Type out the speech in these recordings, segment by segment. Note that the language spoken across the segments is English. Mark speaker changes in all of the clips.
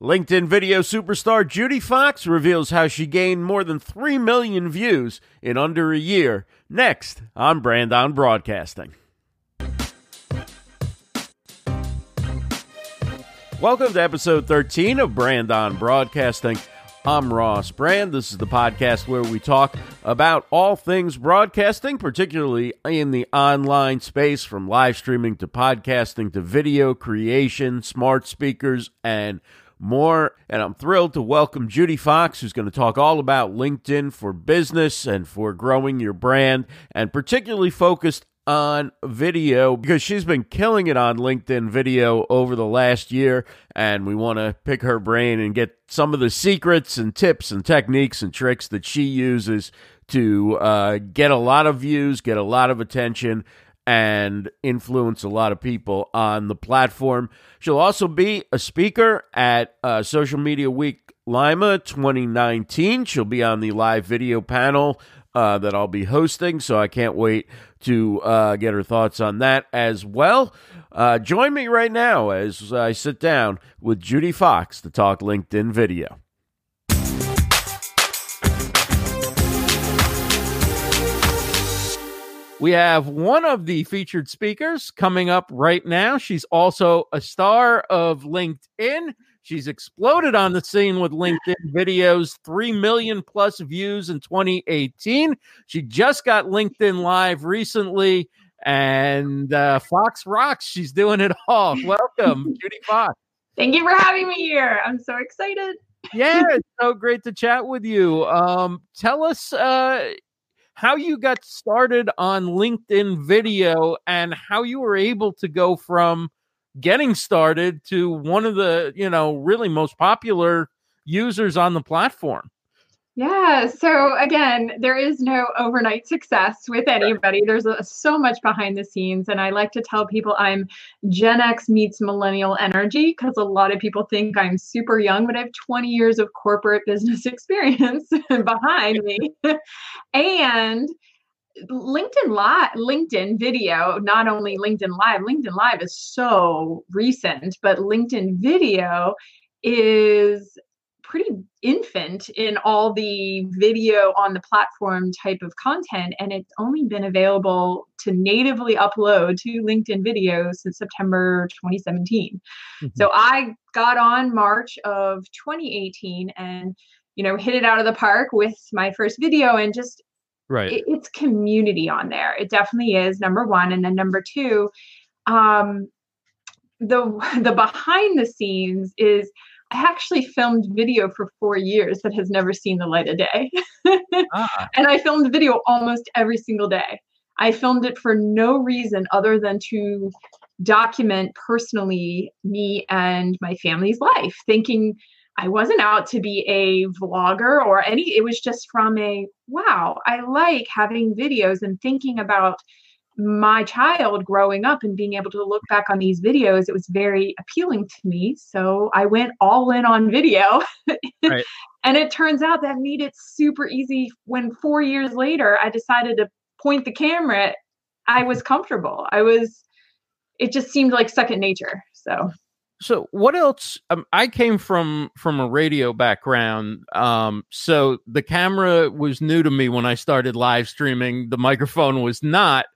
Speaker 1: LinkedIn video superstar Judi Fox reveals how she gained more than 3 million views in under a year. Next on Brand on Broadcasting. Welcome to episode 13 of Brand on Broadcasting. I'm Ross Brand. This is the podcast where we talk about all things broadcasting, particularly in the online space, from live streaming to podcasting to video creation, smart speakers, and more. And I'm thrilled to welcome Judi Fox, who's going to talk all about LinkedIn for business and for growing your brand, and particularly focused on video because she's been killing it on LinkedIn video over the last year. And we want to pick her brain and get some of the secrets and tips and techniques and tricks that she uses to uh, get a lot of views, get a lot of attention, and influence a lot of people on the platform. She'll also be a speaker at uh, Social Media Week Lima 2019. She'll be on the live video panel uh, that I'll be hosting, so I can't wait to uh, get her thoughts on that as well. Uh, join me right now as I sit down with Judi Fox to talk LinkedIn video. We have one of the featured speakers coming up right now. She's also a star of LinkedIn. She's exploded on the scene with LinkedIn videos, 3 million plus views in 2018. She just got LinkedIn Live recently, and uh, Fox rocks. She's doing it all. Welcome, Judi Fox.
Speaker 2: Thank you for having me here. I'm so excited.
Speaker 1: yeah, it's so great to chat with you. Um, tell us, uh, how you got started on LinkedIn video and how you were able to go from getting started to one of the, you know, really most popular users on the platform.
Speaker 2: Yeah. So again, there is no overnight success with anybody. There's a, so much behind the scenes. And I like to tell people I'm Gen X meets millennial energy because a lot of people think I'm super young, but I have 20 years of corporate business experience behind me. and LinkedIn Live, LinkedIn video, not only LinkedIn Live, LinkedIn Live is so recent, but LinkedIn video is pretty infant in all the video on the platform type of content and it's only been available to natively upload to linkedin videos since september 2017 mm-hmm. so i got on march of 2018 and you know hit it out of the park with my first video and just
Speaker 1: right.
Speaker 2: it, it's community on there. It definitely is number one. And then number two um the the behind the scenes is I actually filmed video for four years that has never seen the light of day. ah. And I filmed video almost every single day. I filmed it for no reason other than to document personally me and my family's life, thinking I wasn't out to be a vlogger or any, it was just from a wow, I like having videos and thinking about my child growing up and being able to look back on these videos, it was very appealing to me. So I went all in on video. Right. and it turns out that made it super easy when four years later I decided to point the camera. I was comfortable. I was, it just seemed like second nature. So
Speaker 1: so what else um, i came from from a radio background um so the camera was new to me when i started live streaming the microphone was not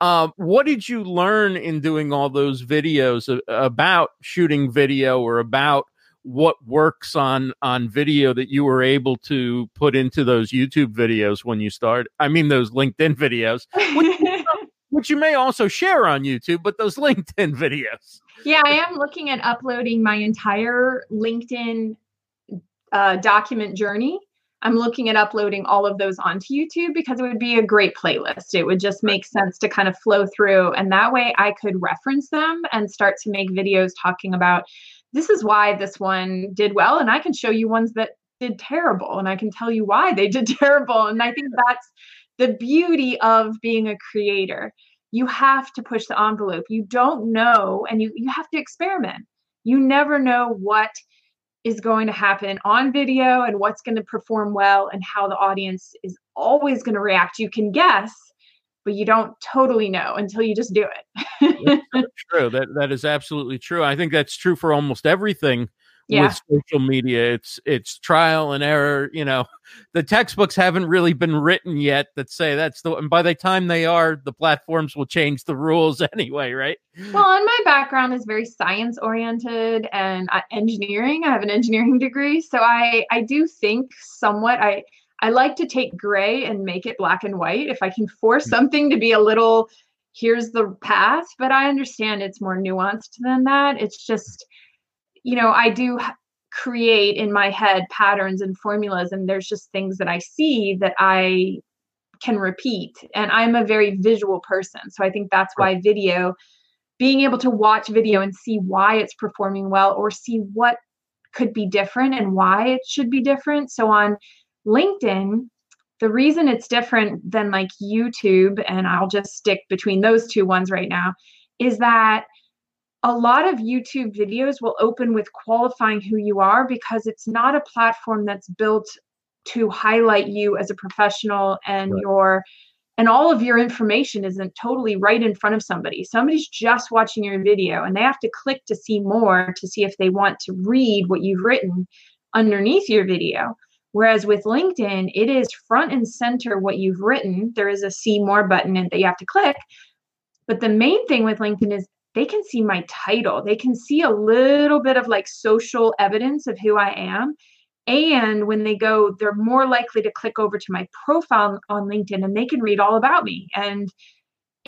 Speaker 1: uh, what did you learn in doing all those videos about shooting video or about what works on on video that you were able to put into those YouTube videos when you start? I mean, those LinkedIn videos, which, which you may also share on YouTube, but those LinkedIn videos.
Speaker 2: Yeah, I am looking at uploading my entire LinkedIn uh, document journey I'm looking at uploading all of those onto YouTube because it would be a great playlist. It would just make sense to kind of flow through. And that way I could reference them and start to make videos talking about this is why this one did well. And I can show you ones that did terrible and I can tell you why they did terrible. And I think that's the beauty of being a creator. You have to push the envelope. You don't know and you, you have to experiment. You never know what is going to happen on video and what's going to perform well and how the audience is always going to react. You can guess, but you don't totally know until you just do it.
Speaker 1: true. That that is absolutely true. I think that's true for almost everything yeah. with social media. It's it's trial and error. You know, the textbooks haven't really been written yet that say that's the. And by the time they are, the platforms will change the rules anyway, right?
Speaker 2: Well, and my background is very science oriented and uh, engineering. I have an engineering degree, so I I do think somewhat. I I like to take gray and make it black and white. If I can force mm. something to be a little here's the path, but I understand it's more nuanced than that. It's just, you know, I do create in my head patterns and formulas, and there's just things that I see that I can repeat. And I'm a very visual person. So I think that's why video, being able to watch video and see why it's performing well or see what could be different and why it should be different. So on LinkedIn, the reason it's different than like YouTube, and I'll just stick between those two ones right now, is that a lot of YouTube videos will open with qualifying who you are because it's not a platform that's built to highlight you as a professional and right. your and all of your information isn't totally right in front of somebody. Somebody's just watching your video and they have to click to see more to see if they want to read what you've written underneath your video. Whereas with LinkedIn, it is front and center what you've written. There is a see more button that you have to click. But the main thing with LinkedIn is they can see my title. They can see a little bit of like social evidence of who I am. And when they go, they're more likely to click over to my profile on LinkedIn and they can read all about me. And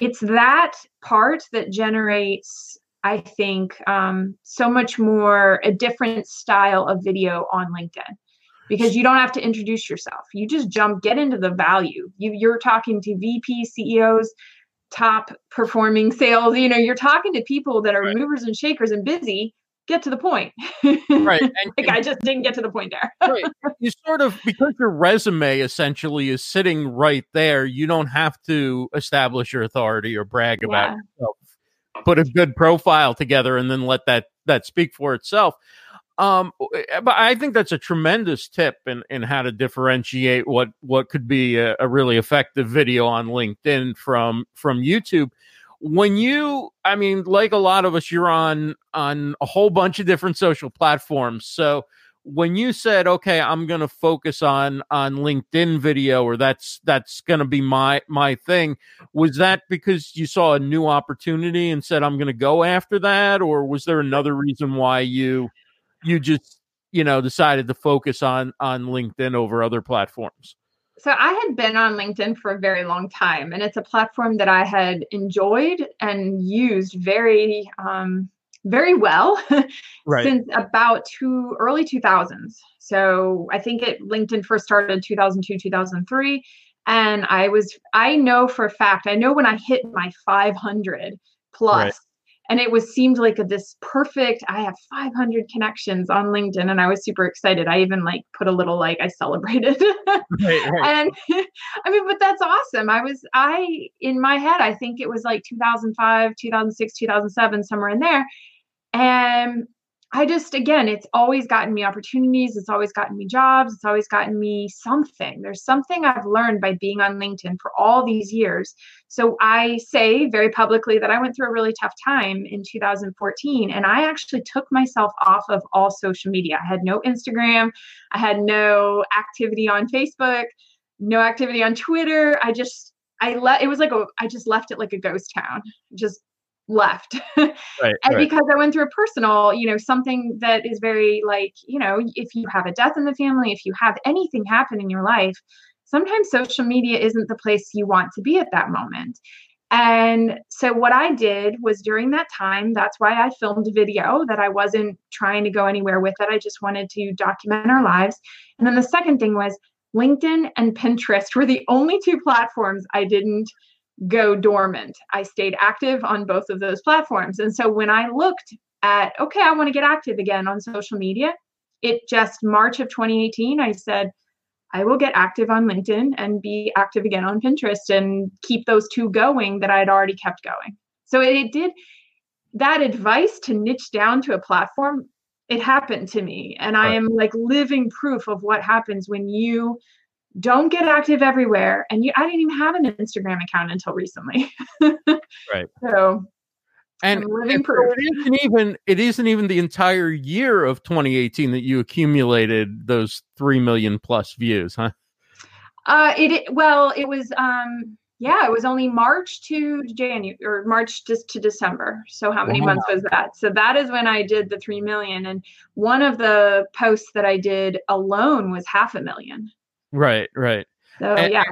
Speaker 2: it's that part that generates, I think, um, so much more a different style of video on LinkedIn because you don't have to introduce yourself. You just jump, get into the value. You, you're talking to VP, CEOs, top performing sales. You know, you're talking to people that are right. movers and shakers and busy. Get to the point.
Speaker 1: Right. And,
Speaker 2: like and, I just didn't get to the point there.
Speaker 1: right. You sort of because your resume essentially is sitting right there. You don't have to establish your authority or brag yeah. about yourself. Put a good profile together and then let that that speak for itself. Um, eh, but I think that's a tremendous tip in, in how to differentiate what what could be a, a really effective video on LinkedIn from from YouTube. When you, I mean, like a lot of us, you're on on a whole bunch of different social platforms. So when you said, "Okay, I'm going to focus on on LinkedIn video," or that's that's going to be my my thing, was that because you saw a new opportunity and said, "I'm going to go after that," or was there another reason why you you just you know decided to focus on on linkedin over other platforms?
Speaker 2: So i had been on linkedin for a very long time and it's a platform that i had enjoyed and used very um, very well right. since about two early 2000s so i think it linkedin first started in 2002 2003 and i was i know for a fact i know when i hit my 500 plus right and it was seemed like a, this perfect i have 500 connections on linkedin and i was super excited. I even like put a little like i celebrated. Right, right. and i mean but that's awesome. I was i in my head i think it was like 2005 2006 2007 somewhere in there. And I just, again, it's always gotten me opportunities. It's always gotten me jobs. It's always gotten me something. There's something I've learned by being on LinkedIn for all these years. So I say very publicly that I went through a really tough time in 2014. And I actually took myself off of all social media. I had no Instagram, I had no activity on Facebook, no activity on Twitter. I just, I let it was like a I just left it like a ghost town. Just left. Right, and right. because i went through a personal you know something that is very like you know if you have a death in the family if you have anything happen in your life sometimes social media isn't the place you want to be at that moment. And so what i did was during that time that's why i filmed a video that i wasn't trying to go anywhere with it i just wanted to document our lives. And then the second thing was linkedin and pinterest were the only two platforms i didn't go dormant. I stayed active on both of those platforms. And so when I looked at, okay, I want to get active again on social media, it just March of 2018, I said, I will get active on LinkedIn and be active again on Pinterest and keep those two going that I had already kept going. So it, it did that advice to niche down to a platform, it happened to me. And I am like living proof of what happens when you don't get active everywhere. And you, I didn't even have an Instagram account until recently.
Speaker 1: right.
Speaker 2: So
Speaker 1: And, and so it isn't even it isn't even the entire year of 2018 that you accumulated those three million plus views, huh?
Speaker 2: Uh, it well, it was um, yeah, it was only March to January or March just to December. So how many wow. months was that? So that is when I did the three million, and one of the posts that I did alone was half a million.
Speaker 1: Right, right.
Speaker 2: So and, yeah.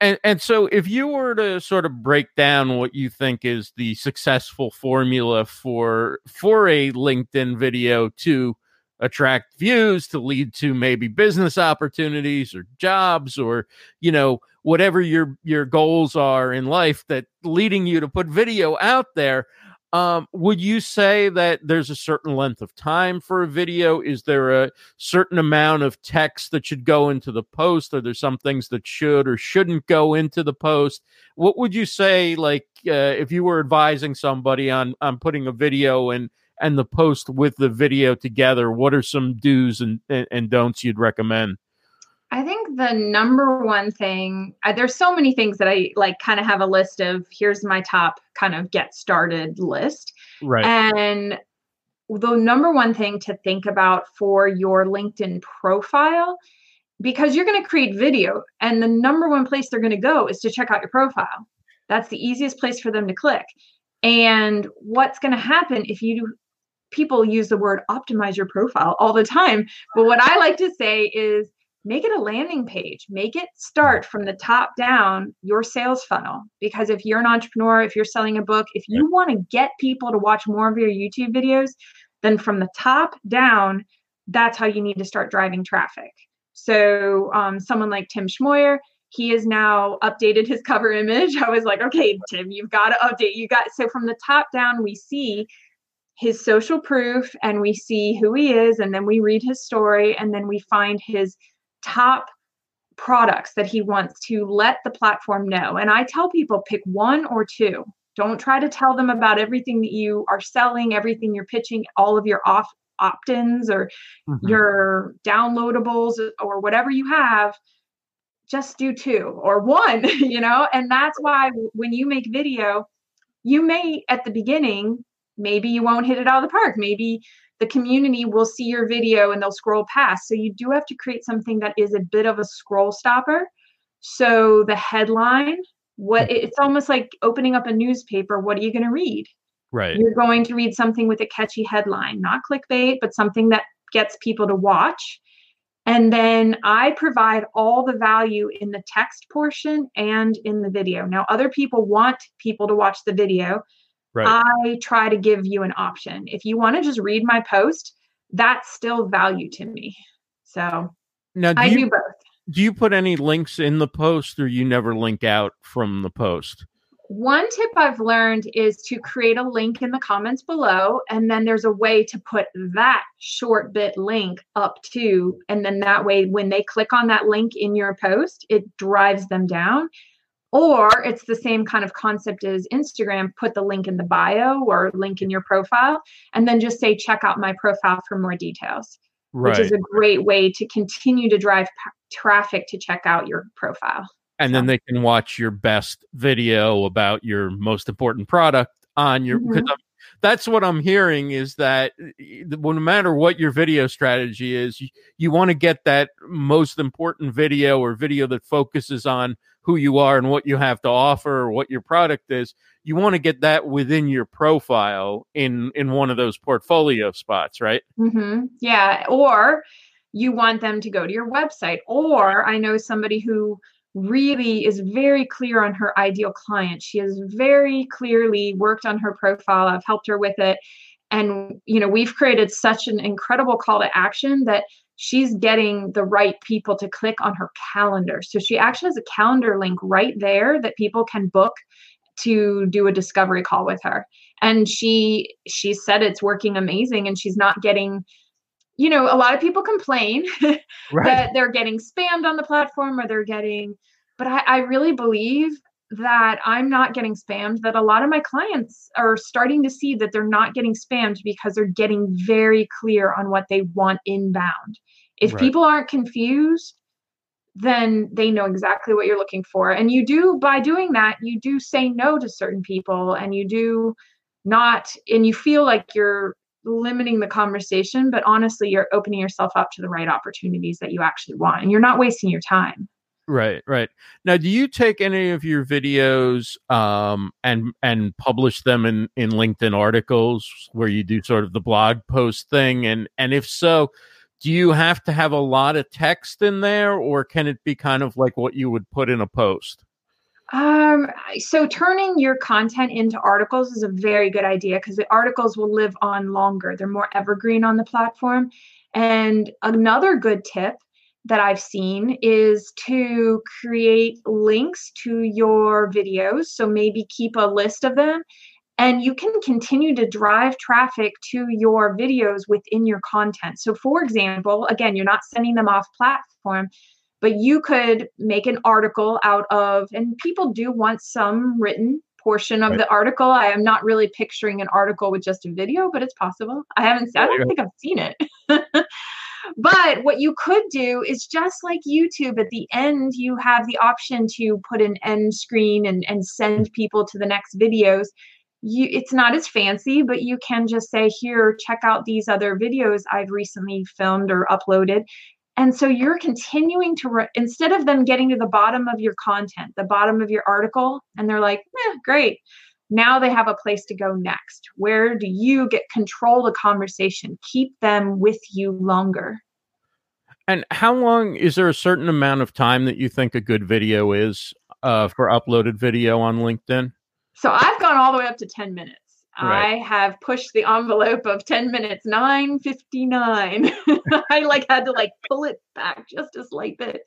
Speaker 1: And and so if you were to sort of break down what you think is the successful formula for for a LinkedIn video to attract views to lead to maybe business opportunities or jobs or you know whatever your your goals are in life that leading you to put video out there um, would you say that there's a certain length of time for a video? Is there a certain amount of text that should go into the post? Are there some things that should or shouldn't go into the post? What would you say, like, uh, if you were advising somebody on on putting a video and and the post with the video together? What are some do's and and, and don'ts you'd recommend?
Speaker 2: I think the number one thing, uh, there's so many things that I like kind of have a list of here's my top kind of get started list.
Speaker 1: Right.
Speaker 2: And the number one thing to think about for your LinkedIn profile, because you're going to create video, and the number one place they're going to go is to check out your profile. That's the easiest place for them to click. And what's going to happen if you people use the word optimize your profile all the time. But what I like to say is make it a landing page. Make it start from the top down your sales funnel. Because if you're an entrepreneur if you're selling a book if you want to get people to watch more of your youtube videos then from the top down that's how you need to start driving traffic. So um, someone like tim schmoyer he has now updated his cover image. I was like okay tim you've got to update you got so from the top down we see his social proof and we see who he is and then we read his story and then we find his top products that he wants to let the platform know. And I tell people pick one or two. Don't try to tell them about everything that you are selling, everything you're pitching, all of your off opt-ins or mm-hmm. your downloadables or whatever you have. Just do two or one, you know? And that's why when you make video, you may at the beginning, maybe you won't hit it out of the park. Maybe the community will see your video and they'll scroll past. So you do have to create something that is a bit of a scroll stopper. So the headline, what hmm. it's almost like opening up a newspaper. What are you going to read?
Speaker 1: Right.
Speaker 2: You're going to read something with a catchy headline, not clickbait, but something that gets people to watch. And then I provide all the value in the text portion and in the video. Now, other people want people to watch the video. Right. I try to give you an option. If you want to just read my post, that's still value to me. So
Speaker 1: now do
Speaker 2: I
Speaker 1: you,
Speaker 2: do both.
Speaker 1: Do you put any links in the post or you never link out from the post?
Speaker 2: One tip I've learned is to create a link in the comments below, and then there's a way to put that short bit link up to, and then that way, when they click on that link in your post, it drives them down or it's the same kind of concept as Instagram, put the link in the bio or link in your profile, and then just say, check out my profile for more details, right. which is a great way to continue to drive p- traffic to check out your profile.
Speaker 1: And so. then they can watch your best video about your most important product on your, mm-hmm. That's what I'm hearing is that no matter what your video strategy is, you, you want to get that most important video or video that focuses on who you are and what you have to offer or what your product is you want to get that within your profile in in one of those portfolio spots right
Speaker 2: mm-hmm. yeah or you want them to go to your website or i know somebody who really is very clear on her ideal client she has very clearly worked on her profile i've helped her with it and you know we've created such an incredible call to action that she's getting the right people to click on her calendar. So she actually has a calendar link right there that people can book to do a discovery call with her. And she she said it's working amazing and she's not getting you know, a lot of people complain right. that they're getting spammed on the platform or they're getting but I, I really believe that I'm not getting spammed, that a lot of my clients are starting to see that they're not getting spammed because they're getting very clear on what they want inbound. If right. people aren't confused, then they know exactly what you're looking for. And you do, by doing that, you do say no to certain people and you do not and you feel like you're limiting the conversation but honestly you're opening yourself up to the right opportunities that you actually want and you're not wasting your time
Speaker 1: Right, right. Now, do you take any of your videos um, and and publish them in in LinkedIn articles where you do sort of the blog post thing? And and if so, do you have to have a lot of text in there, or can it be kind of like what you would put in a post?
Speaker 2: Um, so turning your content into articles is a very good idea because the articles will live on longer. They're more evergreen on the platform. And another good tip that I've seen is to create links to your videos. So maybe keep a list of them and you can continue to drive traffic to your videos within your content. So, for example, again, you're not sending them off platform, but you could make an article out of, and people do want some written portion of right. the article. I am not really picturing an article with just a video, but it's possible. I haven't, I don't think I've seen it. But what you could do is just like YouTube, at the end, you have the option to put an end screen and, and send people to the next videos. You, it's not as fancy, but you can just say, Here, check out these other videos I've recently filmed or uploaded. And so you're continuing to, re- instead of them getting to the bottom of your content, the bottom of your article, and they're like, eh, great. Now they have a place to go next. Where do you get control the conversation? Keep them with you longer.
Speaker 1: And how long is there a certain amount of time that you think a good video is uh, for uploaded video on LinkedIn?
Speaker 2: So I've gone all the way up to 10 minutes. Right. I have pushed the envelope of 10 minutes, 959. I like had to like pull it back just a slight bit.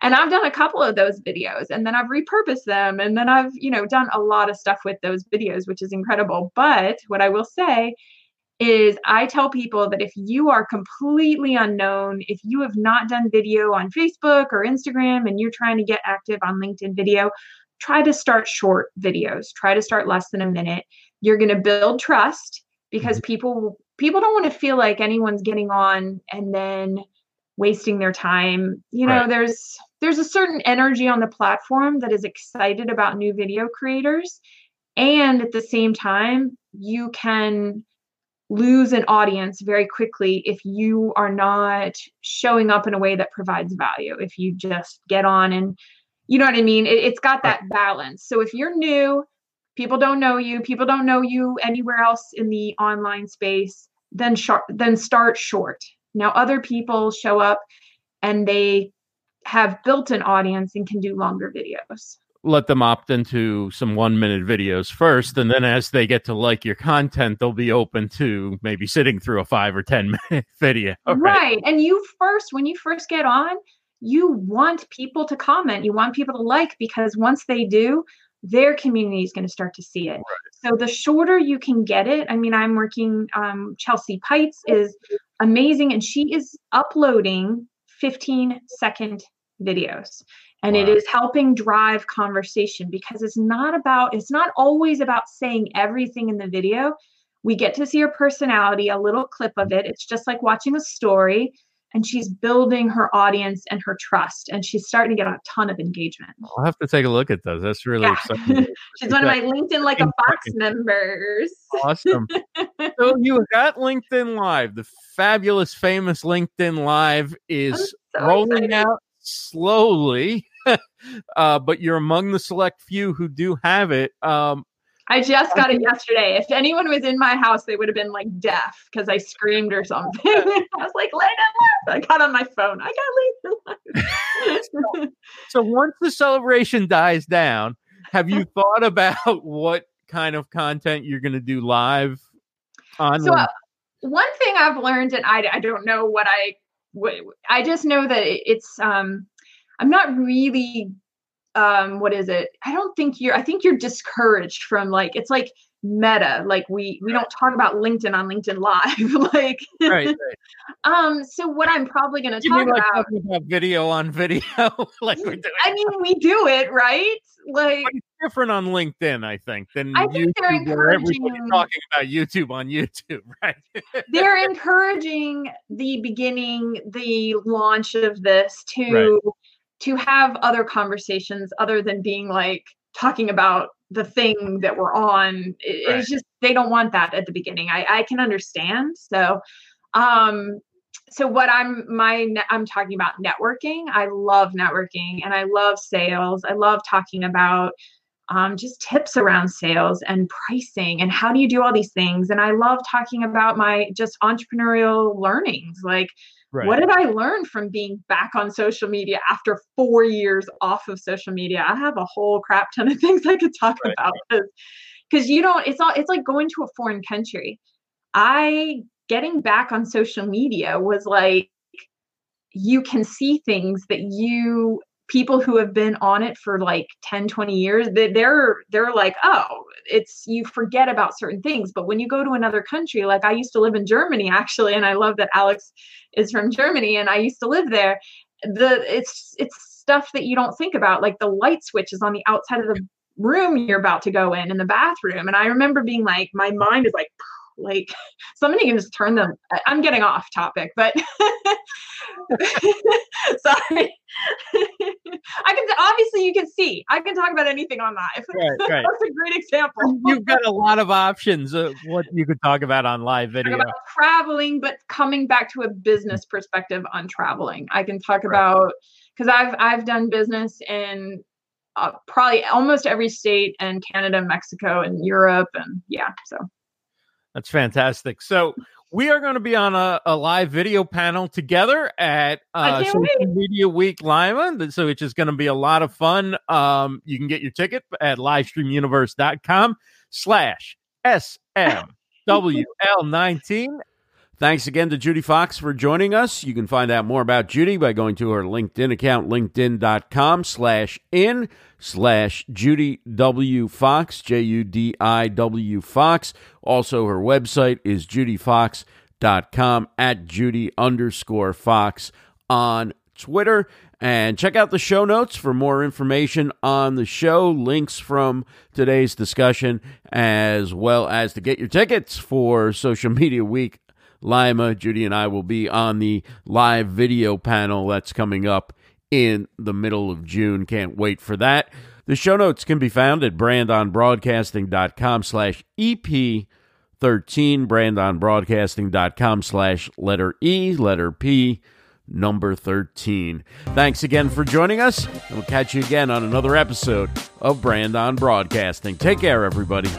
Speaker 2: And I've done a couple of those videos and then I've repurposed them and then I've, you know, done a lot of stuff with those videos, which is incredible. But what I will say is I tell people that if you are completely unknown, if you have not done video on Facebook or Instagram and you're trying to get active on LinkedIn video, try to start short videos. Try to start less than a minute. You're going to build trust because mm-hmm. people people don't want to feel like anyone's getting on and then wasting their time. You know, right. there's there's a certain energy on the platform that is excited about new video creators and at the same time you can lose an audience very quickly if you are not showing up in a way that provides value. If you just get on and, you know what I mean? It, has got that balance. So if you're new, people don't know you, people don't know you anywhere else in the online space, then short, then start short. Now other people show up and they have built an audience and can do longer videos
Speaker 1: let them opt into some one minute videos first and then as they get to like your content they'll be open to maybe sitting through a five or ten minute video
Speaker 2: right, right. and you first when you first get on you want people to comment you want people to like because once they do their community is going to start to see it. So the shorter you can get it i mean i'm working um, chelsea pites is amazing and she is uploading 15 second videos. And wow. it is helping drive conversation because it's not about it's not always about saying everything in the video. We get to see her personality a little clip of it. It's just like watching a story and she's building her audience and her trust and she's starting to get a ton of engagement
Speaker 1: i'll have to take a look at those that's really yeah. exciting
Speaker 2: she's one of my linkedin like a Fox members
Speaker 1: awesome so you got linkedin live the fabulous famous linkedin live is so rolling excited. out slowly, uh, but you're among the select few who do have it. Um,
Speaker 2: I just got it yesterday. If anyone was in my house, they would have been like deaf because I screamed or something. I was like, "Let it I got on my phone. I got
Speaker 1: it so, so once the celebration dies down, have you thought about what kind of content you're going to do live on?
Speaker 2: So, uh, one thing I've learned, and I, I don't know what I what, I just know that it's um I'm not really um what is it? I don't think you're I think you're discouraged from like it's like meta like we we don't talk about linkedin on linkedin live like right, right, um so what i'm probably going to talk
Speaker 1: like
Speaker 2: about,
Speaker 1: about video on video like we're doing
Speaker 2: i mean we do it right like
Speaker 1: but it's different on linkedin i think than I think YouTube, they're encouraging talking about youtube on youtube right
Speaker 2: they're encouraging the beginning the launch of this to right. To have other conversations other than being like talking about the thing that we're on. It, right. It's just they don't want that at the beginning. I, I can understand. So um so what i'm my i'm talking about networking i love networking and i love sales i love talking about um, just tips around sales and pricing and how do you do all these things and i love talking about my just entrepreneurial learnings like right. what did i learn from being back on social media after four years off of social media i have a whole crap ton of things i could talk right. about because you don't it's all it's like going to a foreign country i getting back on social media was like you can see things that you people who have been on it for like 10 20 years they're they're like oh it's you forget about certain things. But when you go to another country like i used to live in germany actually and i love that alex is from germany and i used to live there. The it's it's stuff that you don't think about like the light switch is on the outside of the room you're about to go in in the bathroom. And i remember being like my mind is like like somebody can just turn them. I'm getting off topic, but sorry. I can obviously you can see. I can talk about anything on live. Right, right. That's a great example.
Speaker 3: You've got a lot of options of what you could talk about on live video.
Speaker 2: about traveling, but coming back to a business perspective on traveling. I can talk right. about because I've I've done business in uh, probably almost every state and Canada, Mexico, and Europe, and yeah, so
Speaker 3: that's fantastic. So we are going to be on a, a live video panel together at uh, Social wait. Media Week Lima. So it's just going to be a lot of fun. Um, you can get your ticket at livestreamuniverse.com slash SMWL19 Thanks again to Judi Fox for joining us. You can find out more about Judi by going to her LinkedIn account, linkedin.com slash in slash Judi W. Fox, J U D I W Fox. Also, her website is judifox.com at Judi underscore Fox on Twitter. And check out the show notes for more information on the show, links from today's discussion, as well as to get your tickets for Social Media Week Lima. Judi and I will be on the live video panel that's coming up in the middle of June. Can't wait for that. The show notes can be found at brandonbroadcasting.com slash EP13, brandonbroadcasting.com slash letter E, letter P, number 13. Thanks again for joining us, and we'll catch you again on another episode of Brand on Broadcasting. Take care, everybody.